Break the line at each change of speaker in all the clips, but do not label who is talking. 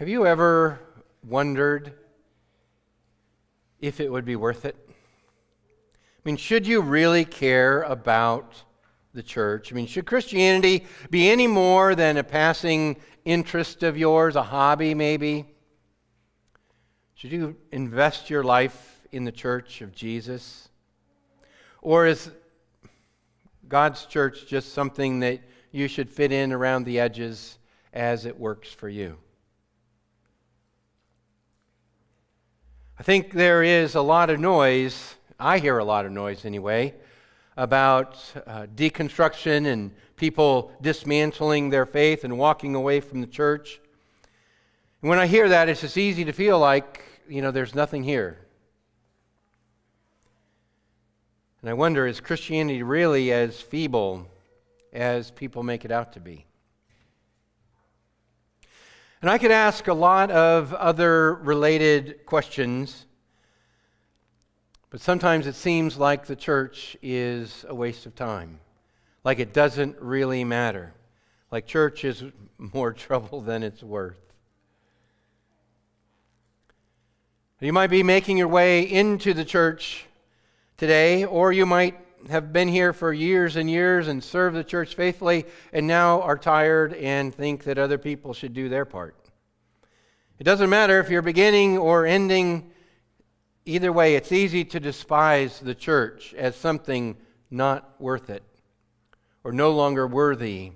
Have you ever wondered if it would be worth it? I mean, should you really care about the church? I mean, should Christianity be any more than a passing interest of yours, a hobby maybe? Should you invest your life in the church of Jesus? Or is God's church just something that you should fit in around the edges as it works for you? I think there is a lot of noise, I hear a lot of noise anyway, about uh, deconstruction and people dismantling their faith and walking away from the church. And when I hear that, it's just easy to feel like, you know, there's nothing here. And I wonder is Christianity really as feeble as people make it out to be? And I could ask a lot of other related questions, but sometimes it seems like the church is a waste of time, like it doesn't really matter, like church is more trouble than it's worth. You might be making your way into the church today, or you might have been here for years and years and served the church faithfully and now are tired and think that other people should do their part. It doesn't matter if you're beginning or ending, either way, it's easy to despise the church as something not worth it or no longer worthy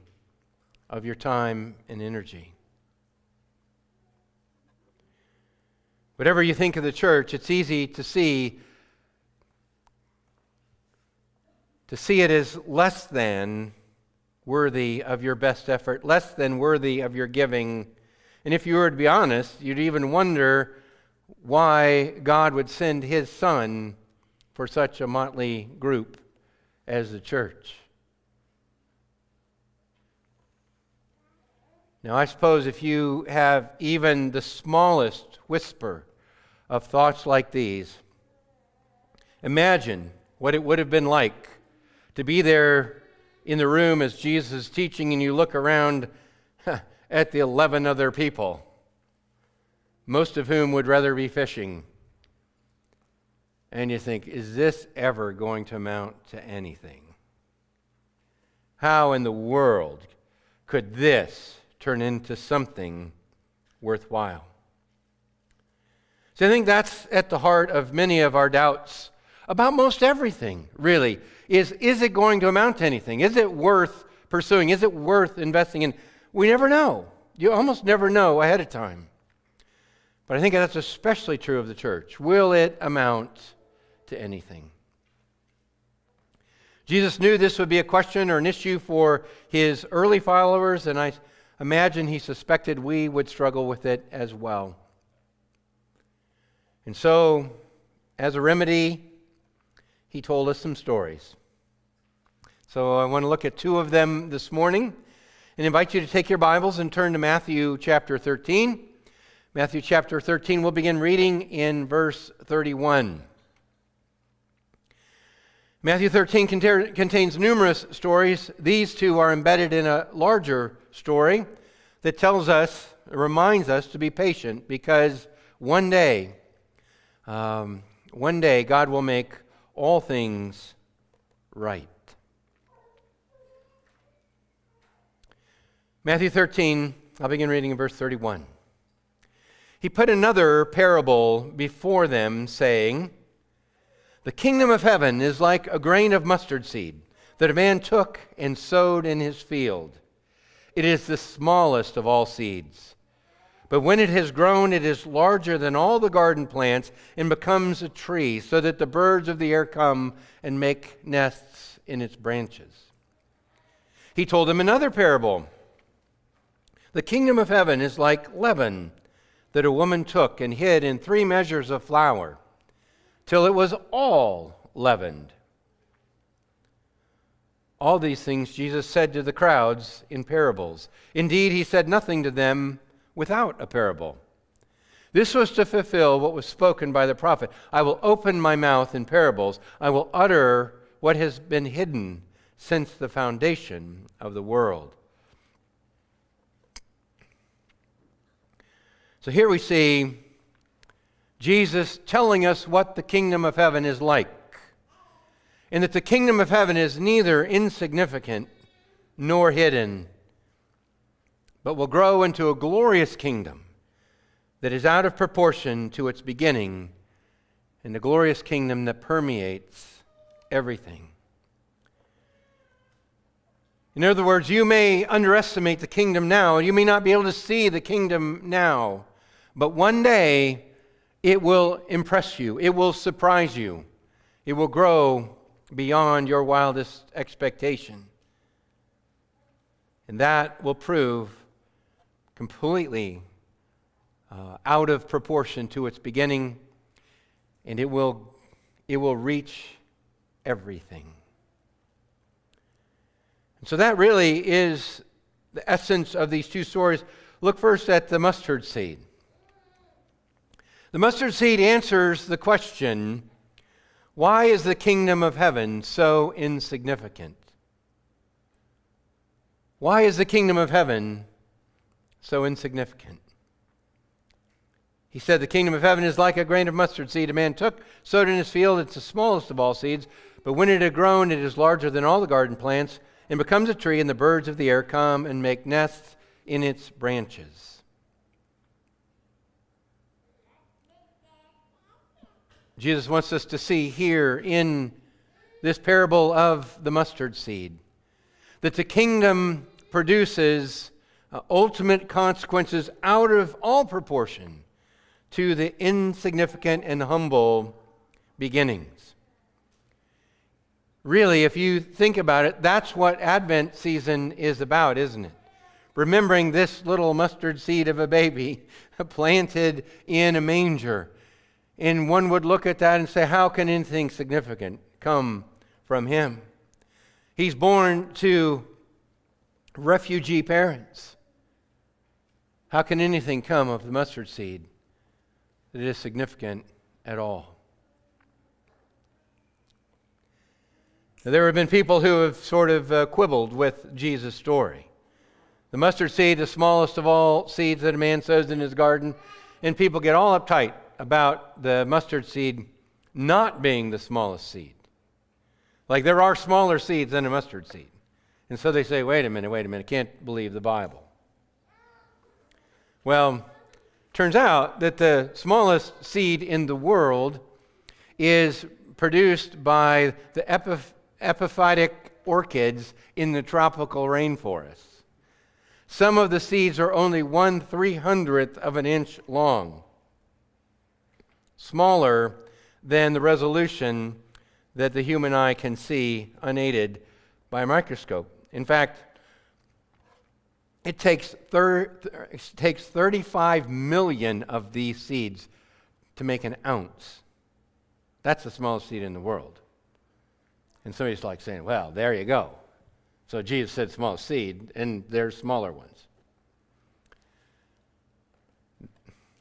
of your time and energy. Whatever you think of the church, it's easy to see to see it as less than worthy of your best effort, less than worthy of your giving. And if you were to be honest, you'd even wonder why God would send his son for such a motley group as the church. Now, I suppose if you have even the smallest whisper of thoughts like these, imagine what it would have been like to be there in the room as Jesus is teaching and you look around at the 11 other people, most of whom would rather be fishing. And you think, is this ever going to amount to anything? How in the world could this turn into something worthwhile? So I think that's at the heart of many of our doubts about most everything, really is is it going to amount to anything? Is it worth pursuing? Is it worth investing in? We never know. You almost never know ahead of time. But I think that's especially true of the church. Will it amount to anything? Jesus knew this would be a question or an issue for his early followers, and I imagine he suspected we would struggle with it as well. And so, as a remedy, he told us some stories. So I want to look at two of them this morning and invite you to take your Bibles and turn to Matthew chapter 13. Matthew chapter 13, we'll begin reading in verse 31. Matthew 13 contains numerous stories. These two are embedded in a larger story that tells us, reminds us to be patient because one day, um, one day God will make all things right. Matthew 13, I'll begin reading in verse 31. He put another parable before them, saying, The kingdom of heaven is like a grain of mustard seed that a man took and sowed in his field. It is the smallest of all seeds but when it has grown, it is larger than all the garden plants and becomes a tree, so that the birds of the air come and make nests in its branches. He told them another parable. The kingdom of heaven is like leaven that a woman took and hid in three measures of flour till it was all leavened. All these things Jesus said to the crowds in parables. Indeed, he said nothing to them without a parable. This was to fulfill what was spoken by the prophet I will open my mouth in parables, I will utter what has been hidden since the foundation of the world. So here we see Jesus telling us what the kingdom of heaven is like. And that the kingdom of heaven is neither insignificant nor hidden, but will grow into a glorious kingdom that is out of proportion to its beginning, and a glorious kingdom that permeates everything. In other words, you may underestimate the kingdom now, you may not be able to see the kingdom now, but one day it will impress you, it will surprise you, it will grow beyond your wildest expectation. And that will prove completely uh, out of proportion to its beginning, and it will, it will reach everything. And so that really is the essence of these two stories. Look first at the mustard seed. The mustard seed answers the question why is the kingdom of heaven so insignificant? Why is the kingdom of heaven so insignificant? He said, The kingdom of heaven is like a grain of mustard seed a man took, sowed in his field. It's the smallest of all seeds, but when it had grown, it is larger than all the garden plants and becomes a tree, and the birds of the air come and make nests in its branches. Jesus wants us to see here in this parable of the mustard seed that the kingdom produces uh, ultimate consequences out of all proportion to the insignificant and humble beginnings. Really, if you think about it, that's what Advent season is about, isn't it? Remembering this little mustard seed of a baby planted in a manger. And one would look at that and say, how can anything significant come from him? He's born to refugee parents. How can anything come of the mustard seed that is significant at all? There have been people who have sort of uh, quibbled with Jesus' story. The mustard seed, the smallest of all seeds that a man sows in his garden, and people get all uptight about the mustard seed not being the smallest seed. Like there are smaller seeds than a mustard seed. And so they say, wait a minute, wait a minute, can't believe the Bible. Well, turns out that the smallest seed in the world is produced by the epiph- epiphytic orchids in the tropical rainforests. Some of the seeds are only one three hundredth of an inch long, smaller than the resolution that the human eye can see unaided by a microscope. In fact, it takes, thir- it takes 35 million of these seeds to make an ounce. That's the smallest seed in the world. And somebody's like saying, well, there you go. So Jesus said small seed, and there's smaller ones.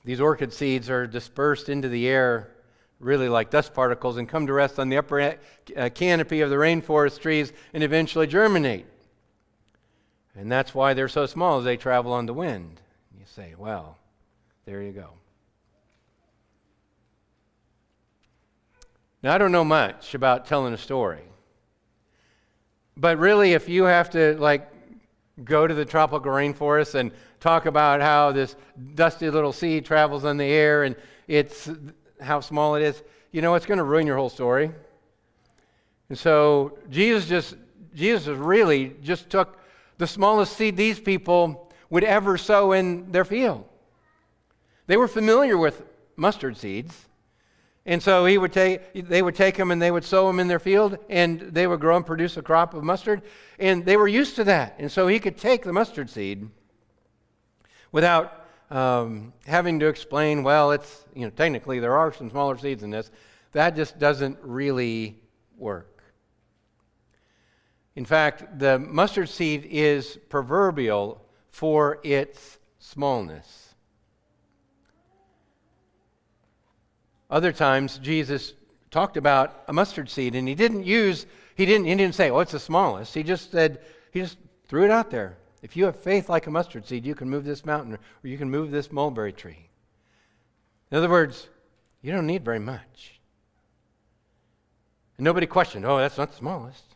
These orchid seeds are dispersed into the air really like dust particles and come to rest on the upper uh, canopy of the rainforest trees and eventually germinate. And that's why they're so small as they travel on the wind. You say, well, there you go. Now, I don't know much about telling a story. But really, if you have to like go to the tropical rainforest and talk about how this dusty little seed travels in the air and it's how small it is, you know, it's going to ruin your whole story. And so Jesus just Jesus really just took the smallest seed these people would ever sow in their field. They were familiar with mustard seeds. And so he would take, they would take them and they would sow them in their field, and they would grow and produce a crop of mustard. And they were used to that. And so he could take the mustard seed without um, having to explain, well, it's, you know, technically there are some smaller seeds in this. That just doesn't really work. In fact, the mustard seed is proverbial for its smallness. Other times, Jesus talked about a mustard seed, and he didn't use, he didn't, he didn't say, oh, it's the smallest. He just said, he just threw it out there. If you have faith like a mustard seed, you can move this mountain, or you can move this mulberry tree. In other words, you don't need very much. And nobody questioned, oh, that's not the smallest.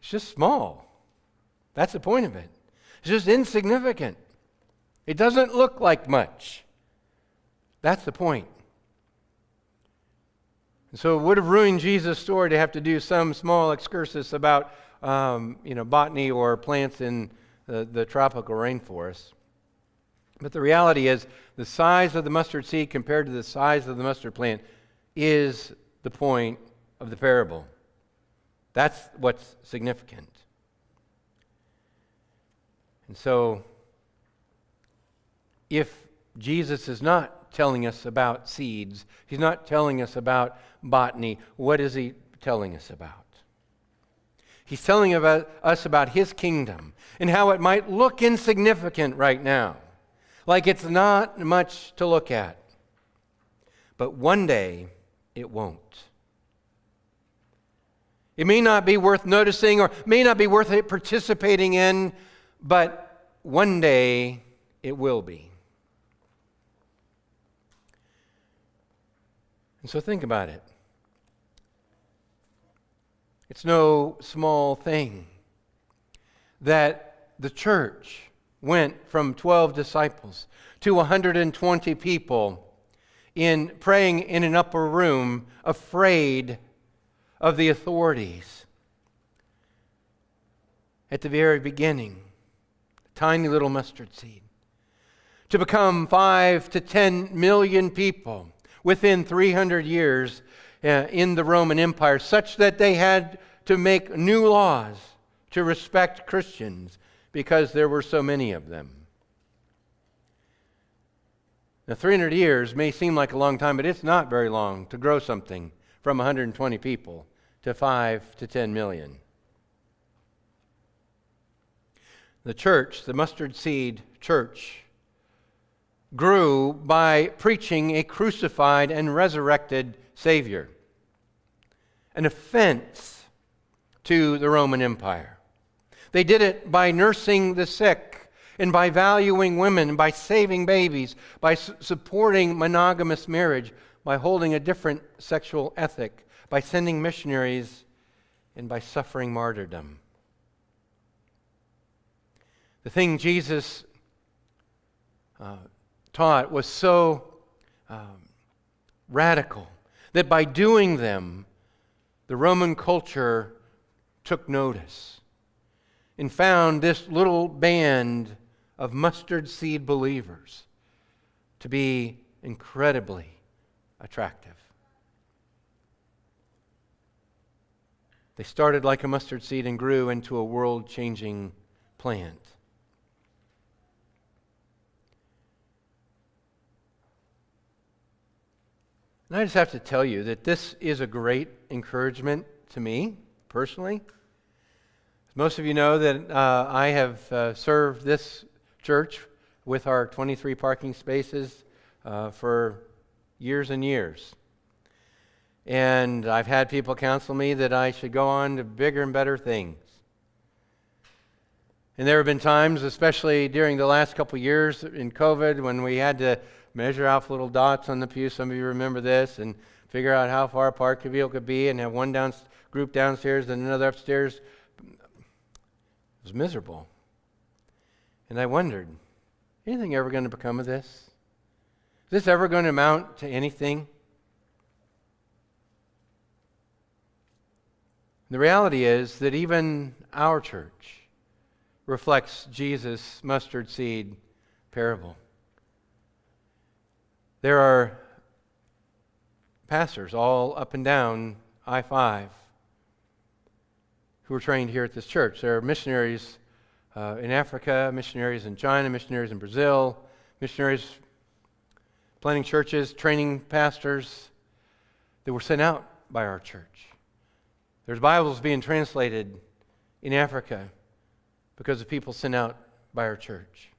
It's just small. That's the point of it. It's just insignificant. It doesn't look like much. That's the point. And so it would have ruined Jesus' story to have to do some small excursus about um, you know, botany or plants in the, the tropical rainforest. But the reality is, the size of the mustard seed compared to the size of the mustard plant is the point of the parable. That's what's significant. And so, if Jesus is not telling us about seeds, he's not telling us about botany, what is he telling us about? He's telling about uh, us about his kingdom and how it might look insignificant right now, like it's not much to look at. But one day it won't. It may not be worth noticing or may not be worth participating in, but one day it will be. And so think about it. It's no small thing that the church went from 12 disciples to 120 people in praying in an upper room, afraid of the authorities. At the very beginning, tiny little mustard seed, to become five to ten million people within 300 years uh, in the Roman Empire, such that they had to make new laws to respect Christians because there were so many of them. Now, 300 years may seem like a long time, but it's not very long to grow something from 120 people to 5 to 10 million. The church, the mustard seed church, grew by preaching a crucified and resurrected Savior, an offense to the Roman Empire. They did it by nursing the sick and by valuing women, by saving babies, by su- supporting monogamous marriage, by holding a different sexual ethic, by sending missionaries, and by suffering martyrdom. The thing Jesus uh, taught was so um, radical that by doing them, the Roman culture took notice and found this little band of mustard seed believers to be incredibly attractive. They started like a mustard seed and grew into a world changing plant. And I just have to tell you that this is a great encouragement to me personally. Most of you know that uh, I have uh, served this church with our 23 parking spaces uh, for years and years. And I've had people counsel me that I should go on to bigger and better things. And there have been times, especially during the last couple years in COVID, when we had to measure off little dots on the pew. Some of you remember this, and figure out how far apart people could be, and have one down, group downstairs and another upstairs. It was miserable. And I wondered, anything ever going to become of this? Is this ever going to amount to anything? The reality is that even our church reflects Jesus' mustard seed parable. There are pastors all up and down I 5 who are trained here at this church. There are missionaries uh, in Africa, missionaries in China, missionaries in Brazil, missionaries planting churches, training pastors that were sent out by our church. There's Bibles being translated in Africa because of people sent out by our church.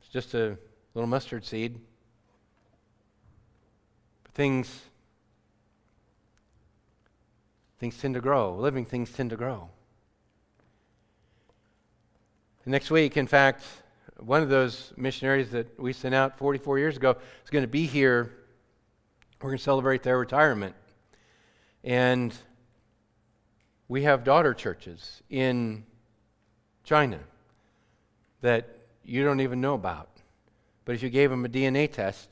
It's just a little mustard seed. But things things tend to grow. Living things tend to grow. next week, in fact, one of those missionaries that we sent out 44 years ago is going to be here. We're going to celebrate their retirement. And we have daughter churches in China that you don't even know about. But if you gave them a DNA test,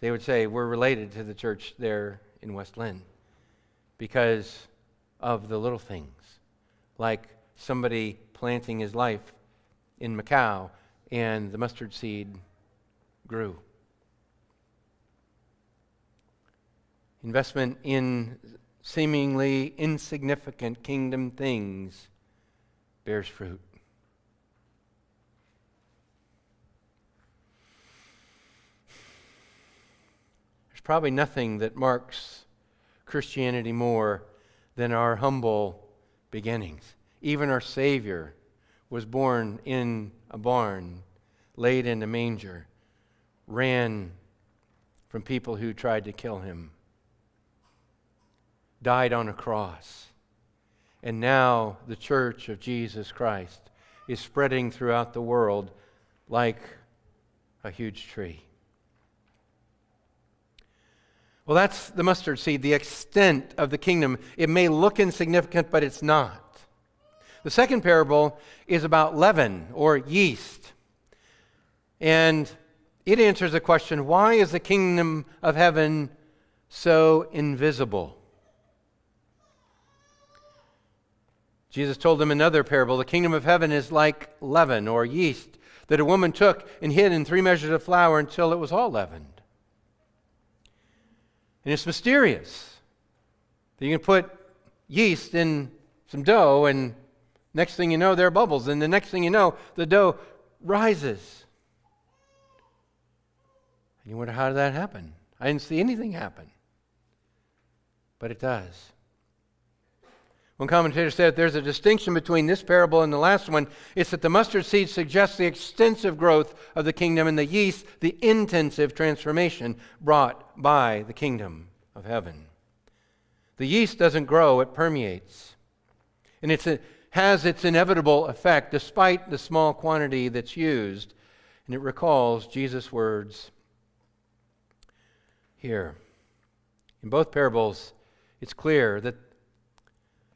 they would say, We're related to the church there in West Linn because of the little things, like somebody planting his life in Macau and the mustard seed grew. Investment in seemingly insignificant kingdom things bears fruit. There's probably nothing that marks Christianity more than our humble beginnings. Even our Savior was born in a barn, laid in a manger, ran from people who tried to kill him, died on a cross. And now the church of Jesus Christ is spreading throughout the world like a huge tree. Well, that's the mustard seed, the extent of the kingdom. It may look insignificant, but it's not. The second parable is about leaven or yeast. And it answers the question why is the kingdom of heaven so invisible? Jesus told them another parable the kingdom of heaven is like leaven or yeast that a woman took and hid in three measures of flour until it was all leavened. And it's mysterious. that You can put yeast in some dough, and next thing you know, there are bubbles. And the next thing you know, the dough rises. And you wonder, how did that happen? I didn't see anything happen. But it does. One commentator said there's a distinction between this parable and the last one. It's that the mustard seed suggests the extensive growth of the kingdom, and the yeast, the intensive transformation brought by the kingdom of heaven. The yeast doesn't grow, it permeates. And it has its inevitable effect despite the small quantity that's used. And it recalls Jesus' words here. In both parables, it's clear that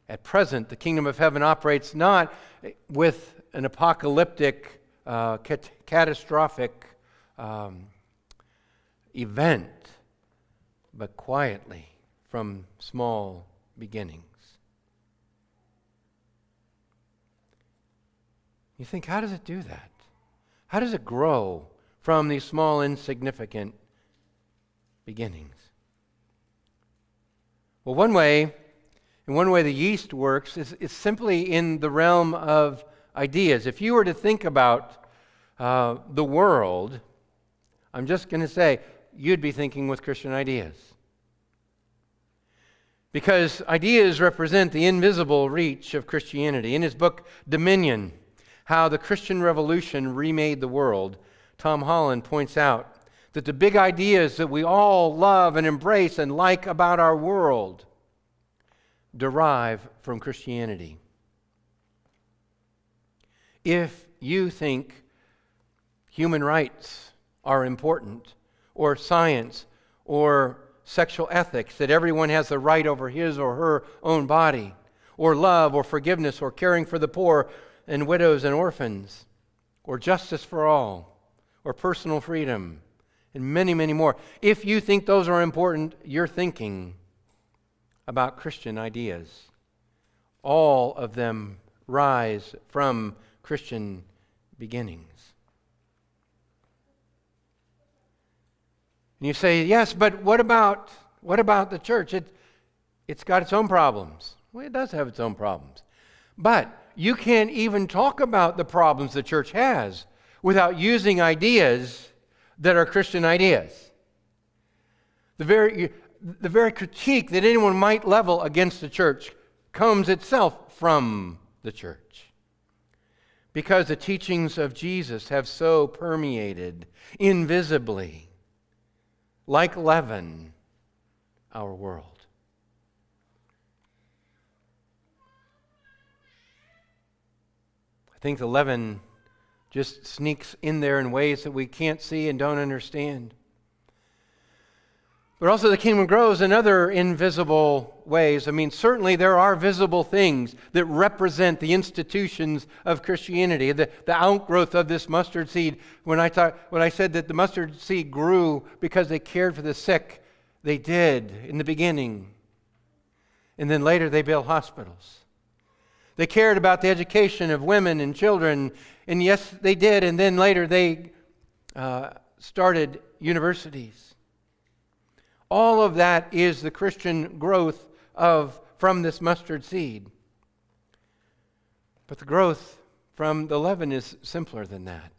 at present, the kingdom of heaven operates not with an apocalyptic, uh, cat- catastrophic um, event, but quietly from small beginnings. You think, how does it do that? How does it grow from these small, insignificant beginnings? Well, one way and one way the yeast works is, is simply in the realm of ideas. If you were to think about uh, the world, I'm just going to say, you'd be thinking with Christian ideas. Because ideas represent the invisible reach of Christianity. In his book, Dominion How the Christian Revolution Remade the World, Tom Holland points out that the big ideas that we all love and embrace and like about our world derive from Christianity. If you think human rights are important, or science, or sexual ethics, that everyone has the right over his or her own body, or love, or forgiveness, or caring for the poor and widows and orphans, or justice for all, or personal freedom, and many, many more. If you think those are important, you're thinking about Christian ideas. All of them rise from Christian beginnings. And you say, yes, but what about, what about the church? It, it's got its own problems. Well, it does have its own problems. But you can't even talk about the problems the church has without using ideas that are Christian ideas. The very, the very critique that anyone might level against the church comes itself from the church. Because the teachings of Jesus have so permeated invisibly, like leaven, our world. I think the leaven just sneaks in there in ways that we can't see and don't understand. But also, the kingdom grows in other invisible ways. I mean, certainly there are visible things that represent the institutions of Christianity, the, the outgrowth of this mustard seed. When I, talk, when I said that the mustard seed grew because they cared for the sick, they did in the beginning. And then later they built hospitals. They cared about the education of women and children, and yes, they did. And then later they uh, started universities. All of that is the Christian growth of from this mustard seed. But the growth from the leaven is simpler than that.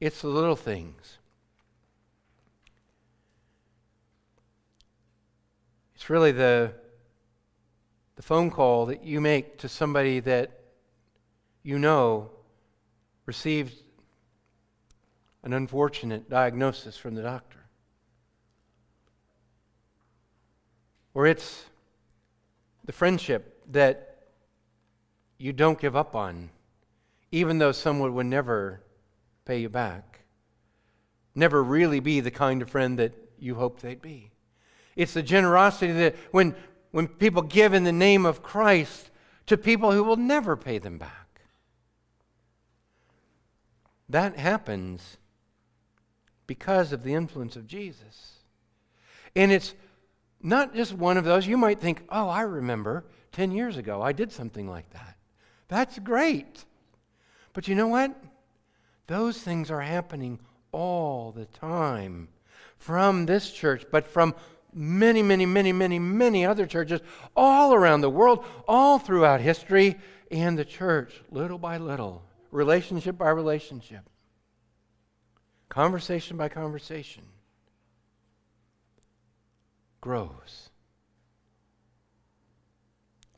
It's the little things. It's really the, the phone call that you make to somebody that you know received an unfortunate diagnosis from the doctor. or it's the friendship that you don't give up on, even though someone would never pay you back, never really be the kind of friend that you hoped they'd be. It's the generosity that when, when people give in the name of Christ to people who will never pay them back. That happens because of the influence of Jesus. And it's not just one of those. You might think, oh, I remember 10 years ago I did something like that. That's great. But you know what? Those things are happening all the time from this church, but from many, many, many, many, many other churches all around the world, all throughout history, and the church, little by little, relationship by relationship, conversation by conversation grows.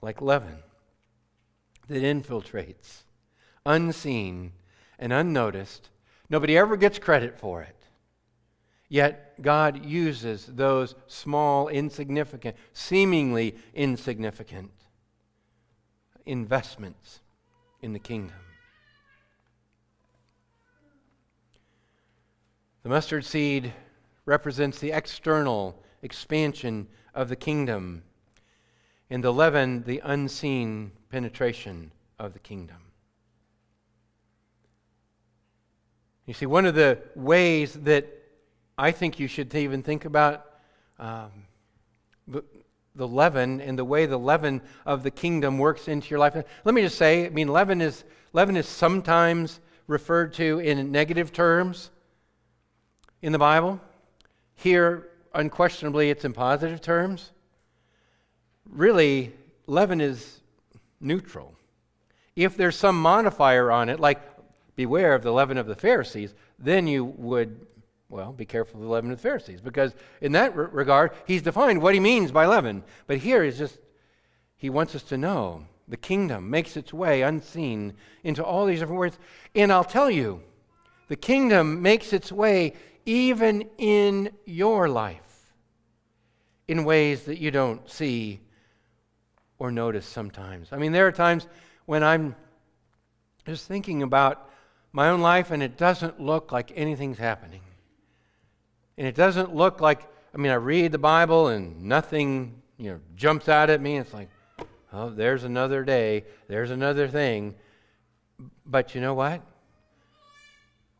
Like leaven that infiltrates, unseen and unnoticed. Nobody ever gets credit for it. Yet God uses those small, insignificant, seemingly insignificant investments in the kingdom. The mustard seed represents the external expansion of the kingdom, and the leaven, the unseen penetration of the kingdom. You see, one of the ways that I think you should even think about um, the, the leaven and the way the leaven of the kingdom works into your life. Let me just say, I mean, leaven is, leaven is sometimes referred to in negative terms in the Bible. Here, unquestionably it's in positive terms. Really, leaven is neutral. If there's some modifier on it, like beware of the leaven of the Pharisees, then you would, well, be careful of the leaven of the Pharisees. Because in that re- regard, he's defined what he means by leaven. But here he's just, he wants us to know the kingdom makes its way unseen into all these different words. And I'll tell you, the kingdom makes its way even in your life in ways that you don't see or notice sometimes. I mean, there are times when I'm just thinking about my own life and it doesn't look like anything's happening. And it doesn't look like, I mean, I read the Bible and nothing, you know, jumps out at me. It's like, oh, there's another day, there's another thing. But you know what?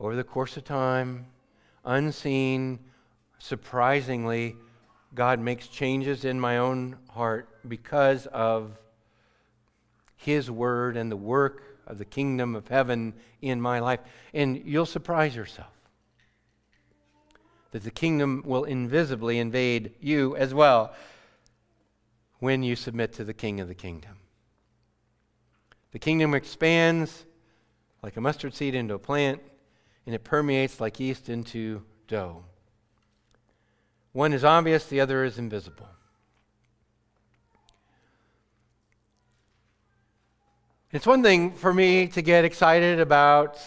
Over the course of time, unseen, surprisingly, God makes changes in my own heart because of His Word and the work of the kingdom of heaven in my life. And you'll surprise yourself that the kingdom will invisibly invade you as well when you submit to the king of the kingdom. The kingdom expands like a mustard seed into a plant, and it permeates like yeast into dough. One is obvious, the other is invisible. It's one thing for me to get excited about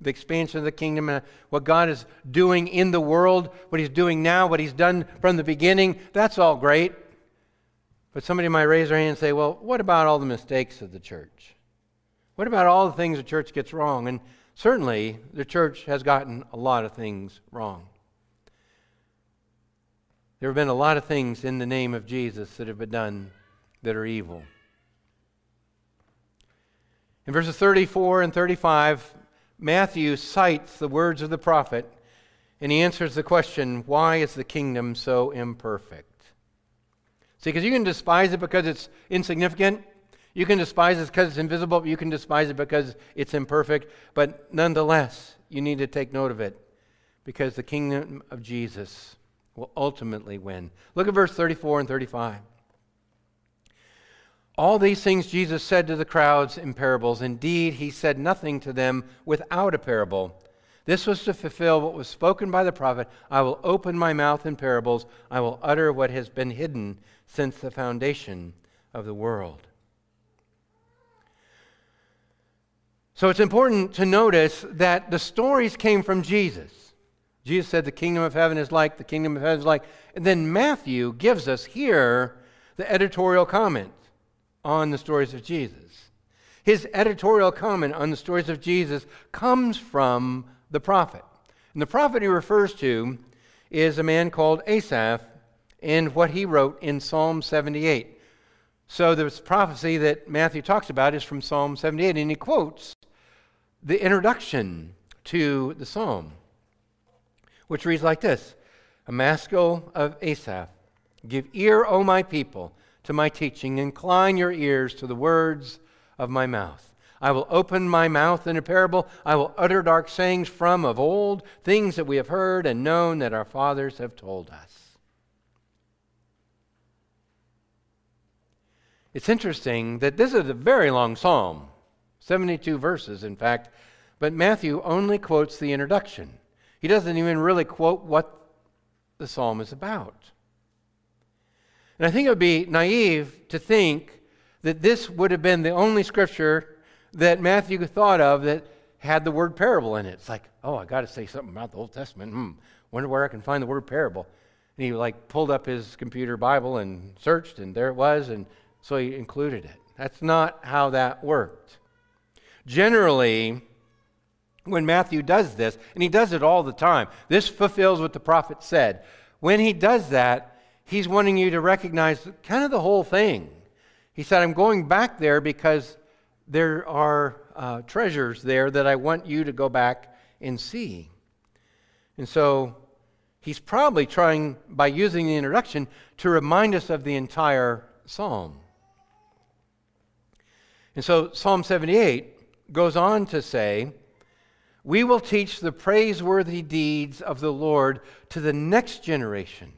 the expansion of the kingdom and what God is doing in the world, what He's doing now, what He's done from the beginning. That's all great. But somebody might raise their hand and say, well, what about all the mistakes of the church? What about all the things the church gets wrong? And Certainly, the church has gotten a lot of things wrong. There have been a lot of things in the name of Jesus that have been done that are evil. In verses 34 and 35, Matthew cites the words of the prophet and he answers the question why is the kingdom so imperfect? See, because you can despise it because it's insignificant. You can despise it because it's invisible. You can despise it because it's imperfect. But nonetheless, you need to take note of it because the kingdom of Jesus will ultimately win. Look at verse 34 and 35. All these things Jesus said to the crowds in parables. Indeed, he said nothing to them without a parable. This was to fulfill what was spoken by the prophet I will open my mouth in parables, I will utter what has been hidden since the foundation of the world. So it's important to notice that the stories came from Jesus. Jesus said the kingdom of heaven is like, the kingdom of heaven is like. And then Matthew gives us here the editorial comment on the stories of Jesus. His editorial comment on the stories of Jesus comes from the prophet. And the prophet he refers to is a man called Asaph and what he wrote in Psalm 78. So this prophecy that Matthew talks about is from Psalm 78, and he quotes the introduction to the psalm, which reads like this A maskil of Asaph, give ear, O my people to my teaching. Incline your ears to the words of my mouth. I will open my mouth in a parable. I will utter dark sayings from of old, things that we have heard and known that our fathers have told us. It's interesting that this is a very long psalm, 72 verses, in fact, but Matthew only quotes the introduction. He doesn't even really quote what the psalm is about. And I think it would be naive to think that this would have been the only scripture that Matthew thought of that had the word parable in it. It's like, oh, I got to say something about the Old Testament. Hmm, wonder where I can find the word parable. And he like pulled up his computer Bible and searched, and there it was, and so he included it. That's not how that worked. Generally, when Matthew does this, and he does it all the time, this fulfills what the prophet said. When he does that, he's wanting you to recognize kind of the whole thing. He said, I'm going back there because there are uh, treasures there that I want you to go back and see. And so he's probably trying, by using the introduction, to remind us of the entire psalm. And so Psalm 78 goes on to say, We will teach the praiseworthy deeds of the Lord to the next generation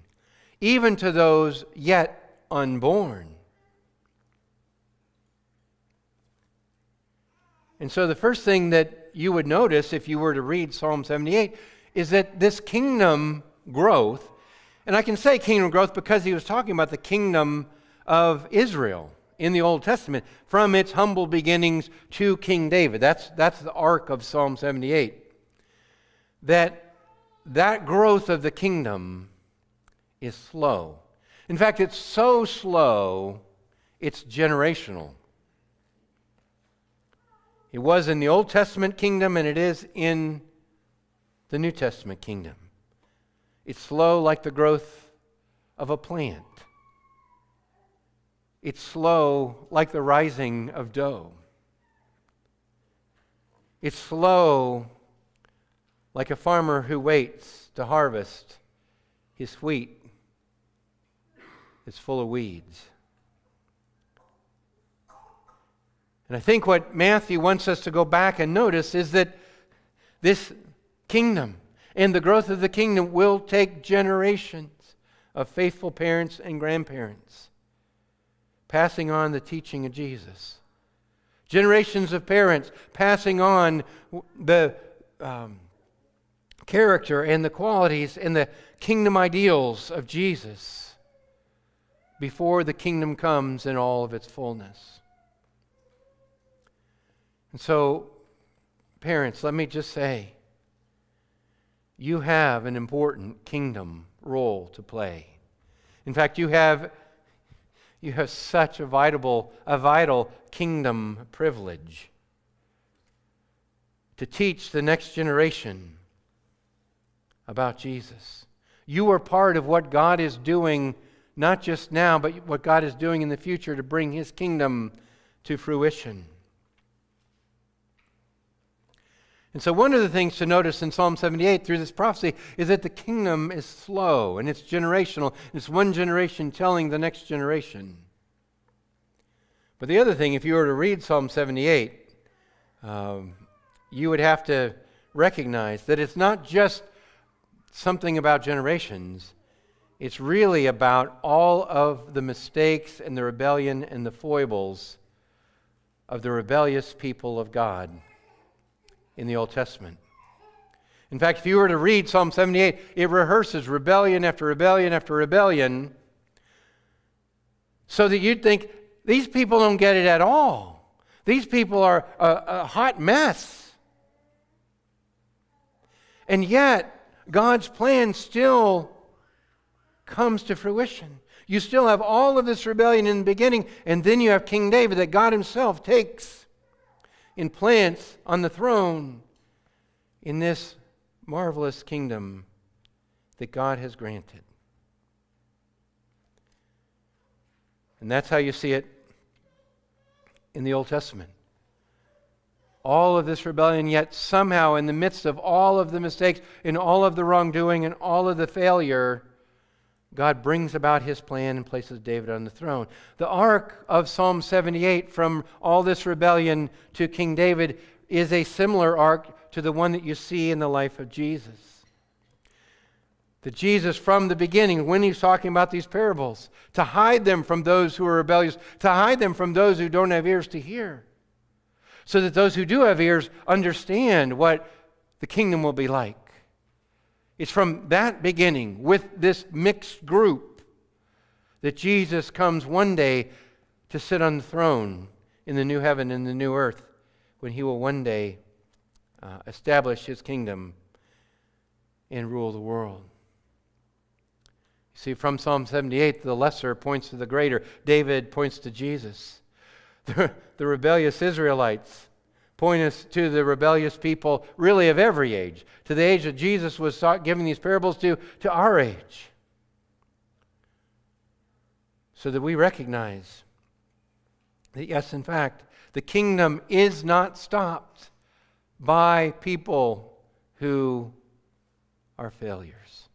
even to those yet unborn. And so, the first thing that you would notice if you were to read Psalm 78 is that this kingdom growth, and I can say kingdom growth because he was talking about the kingdom of Israel in the Old Testament from its humble beginnings to King David. That's, that's the arc of Psalm 78. That that growth of the kingdom is slow. In fact, it's so slow, it's generational. It was in the Old Testament kingdom and it is in the New Testament kingdom. It's slow like the growth of a plant. It's slow like the rising of dough. It's slow like a farmer who waits to harvest his wheat is full of weeds. And I think what Matthew wants us to go back and notice is that this kingdom and the growth of the kingdom will take generations of faithful parents and grandparents passing on the teaching of Jesus. Generations of parents passing on the um, character and the qualities and the kingdom ideals of Jesus before the kingdom comes in all of its fullness. And so, parents, let me just say you have an important kingdom role to play. In fact, you have, you have such a vital, a vital kingdom privilege to teach the next generation about Jesus. You are part of what God is doing, not just now, but what God is doing in the future to bring His kingdom to fruition. And so, one of the things to notice in Psalm 78 through this prophecy is that the kingdom is slow and it's generational. It's one generation telling the next generation. But the other thing, if you were to read Psalm 78, um, you would have to recognize that it's not just something about generations, it's really about all of the mistakes and the rebellion and the foibles of the rebellious people of God in the Old Testament. In fact, if you were to read Psalm 78, it rehearses rebellion after rebellion after rebellion so that you'd think these people don't get it at all. These people are a, a hot mess. And yet, God's plan still comes to fruition. You still have all of this rebellion in the beginning, and then you have King David that God Himself takes and plants on the throne in this marvelous kingdom that God has granted. And that's how you see it in the Old Testament. All of this rebellion, yet somehow, in the midst of all of the mistakes, in all of the wrongdoing, and all of the failure, God brings about his plan and places David on the throne. The arc of Psalm 78 from all this rebellion to King David is a similar arc to the one that you see in the life of Jesus. That Jesus, from the beginning, when he's talking about these parables, to hide them from those who are rebellious, to hide them from those who don't have ears to hear, so that those who do have ears understand what the kingdom will be like. It's from that beginning, with this mixed group, that Jesus comes one day to sit on the throne in the new heaven and the new earth, when he will one day uh, establish his kingdom and rule the world. You see, from Psalm 78, the lesser points to the greater. David points to Jesus. The, the rebellious Israelites point us to the rebellious people, really of every age, to the age that Jesus was giving these parables to, to our age. So that we recognize that, yes, in fact, the kingdom is not stopped by people who are failures.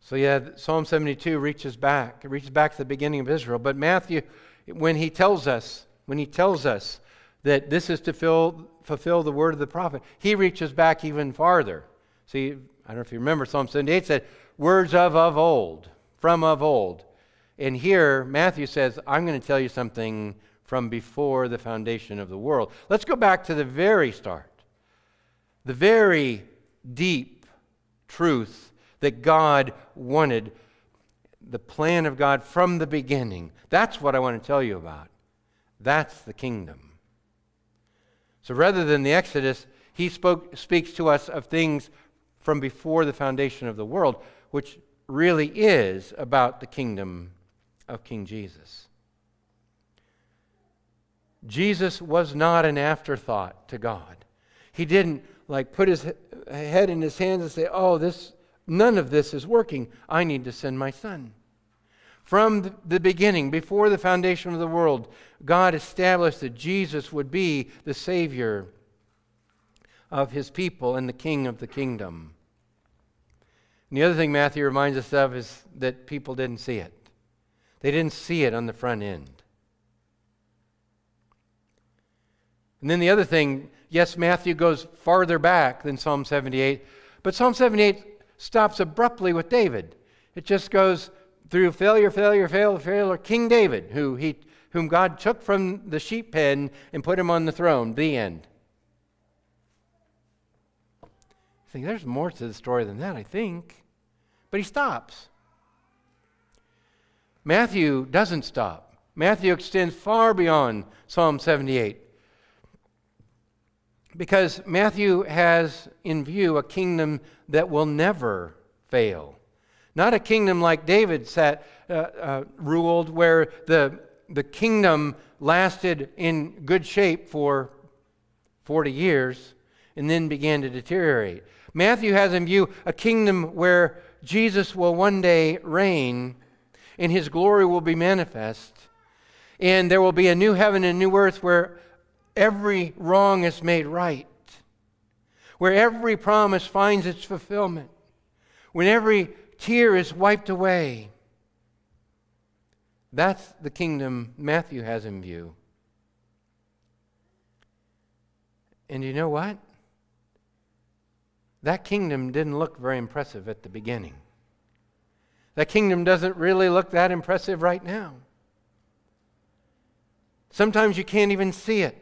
So, yeah, Psalm 72 reaches back. It reaches back to the beginning of Israel. But Matthew when he tells us, when he tells us that this is to fill, fulfill the word of the prophet, he reaches back even farther. See, I don't know if you remember, Psalm 78 said, words of of old, from of old. And here, Matthew says, I'm going to tell you something from before the foundation of the world. Let's go back to the very start, the very deep truth that God wanted the plan of God from the beginning. That's what I want to tell you about. That's the kingdom. So rather than the Exodus, he spoke, speaks to us of things from before the foundation of the world, which really is about the kingdom of King Jesus. Jesus was not an afterthought to God. He didn't like put his head in his hands and say, "Oh, this none of this is working. I need to send my son." From the beginning, before the foundation of the world, God established that Jesus would be the Savior of his people and the King of the kingdom. And the other thing Matthew reminds us of is that people didn't see it. They didn't see it on the front end. And then the other thing, yes, Matthew goes farther back than Psalm 78, but Psalm 78 stops abruptly with David. It just goes through failure, failure, failure, failure, King David, who he, whom God took from the sheep pen and put him on the throne. The end. I think there's more to the story than that, I think. But he stops. Matthew doesn't stop. Matthew extends far beyond Psalm 78. Because Matthew has in view a kingdom that will never fail. Not a kingdom like David sat, uh, uh, ruled, where the, the kingdom lasted in good shape for 40 years and then began to deteriorate. Matthew has in view a kingdom where Jesus will one day reign and his glory will be manifest. And there will be a new heaven and new earth where every wrong is made right, where every promise finds its fulfillment, when every tear is wiped away. That's the kingdom Matthew has in view. And you know what? That kingdom didn't look very impressive at the beginning. That kingdom doesn't really look that impressive right now. Sometimes you can't even see it.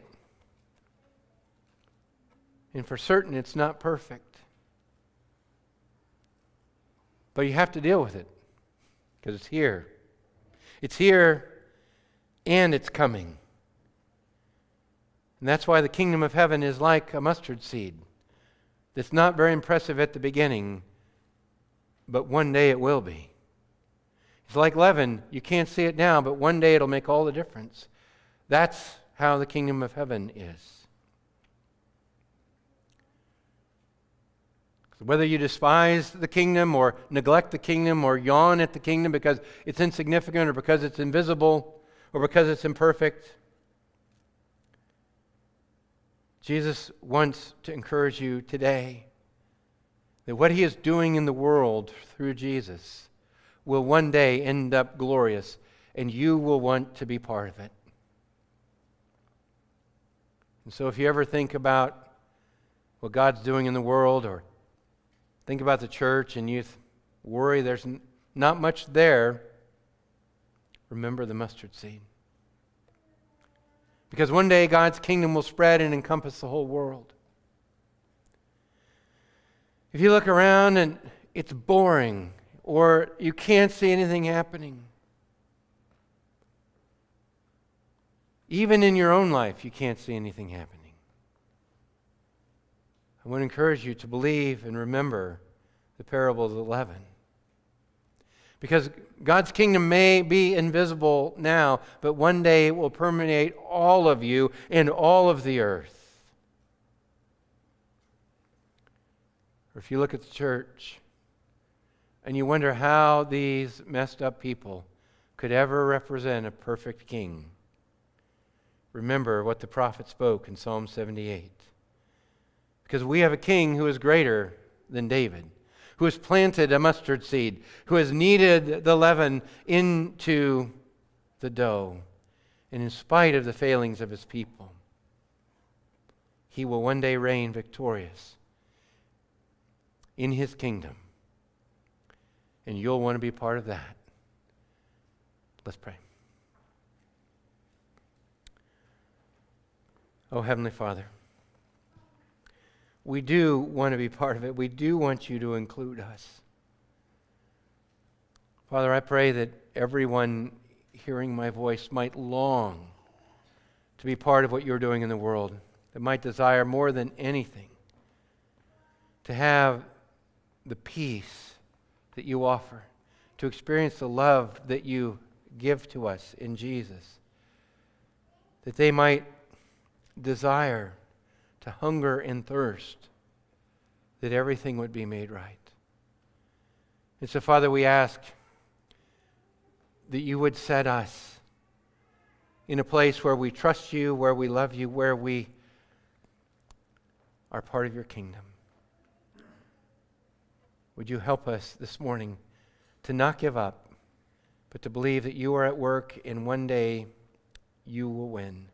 And for certain, it's not perfect. But you have to deal with it because it's here. It's here and it's coming. And that's why the kingdom of heaven is like a mustard seed. It's not very impressive at the beginning, but one day it will be. It's like leaven. You can't see it now, but one day it'll make all the difference. That's how the kingdom of heaven is. Whether you despise the kingdom or neglect the kingdom or yawn at the kingdom because it's insignificant or because it's invisible or because it's imperfect, Jesus wants to encourage you today that what he is doing in the world through Jesus will one day end up glorious, and you will want to be part of it. And so, if you ever think about what God's doing in the world or think about the church and youth worry there's not much there, remember the mustard seed. Because one day God's kingdom will spread and encompass the whole world. If you look around and it's boring or you can't see anything happening, even in your own life, you can't see anything happening. I want to encourage you to believe and remember the parable of the leaven. Because God's kingdom may be invisible now, but one day it will permeate all of you and all of the earth. Or if you look at the church and you wonder how these messed up people could ever represent a perfect king, remember what the prophet spoke in Psalm 78. Because we have a king who is greater than David who has planted a mustard seed, who has kneaded the leaven into the dough. And in spite of the failings of his people, he will one day reign victorious in his kingdom. And you'll want to be part of that. Let's pray. Oh, Heavenly Father we do want to be part of it. We do want you to include us. Father, I pray that everyone hearing my voice might long to be part of what you're doing in the world, that might desire more than anything to have the peace that you offer, to experience the love that you give to us in Jesus, that they might desire to hunger and thirst, that everything would be made right. And so, Father, we ask that you would set us in a place where we trust you, where we love you, where we are part of your kingdom. Would you help us this morning to not give up, but to believe that you are at work and one day you will win?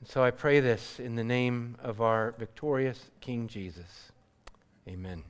And so I pray this in the name of our victorious King Jesus. Amen.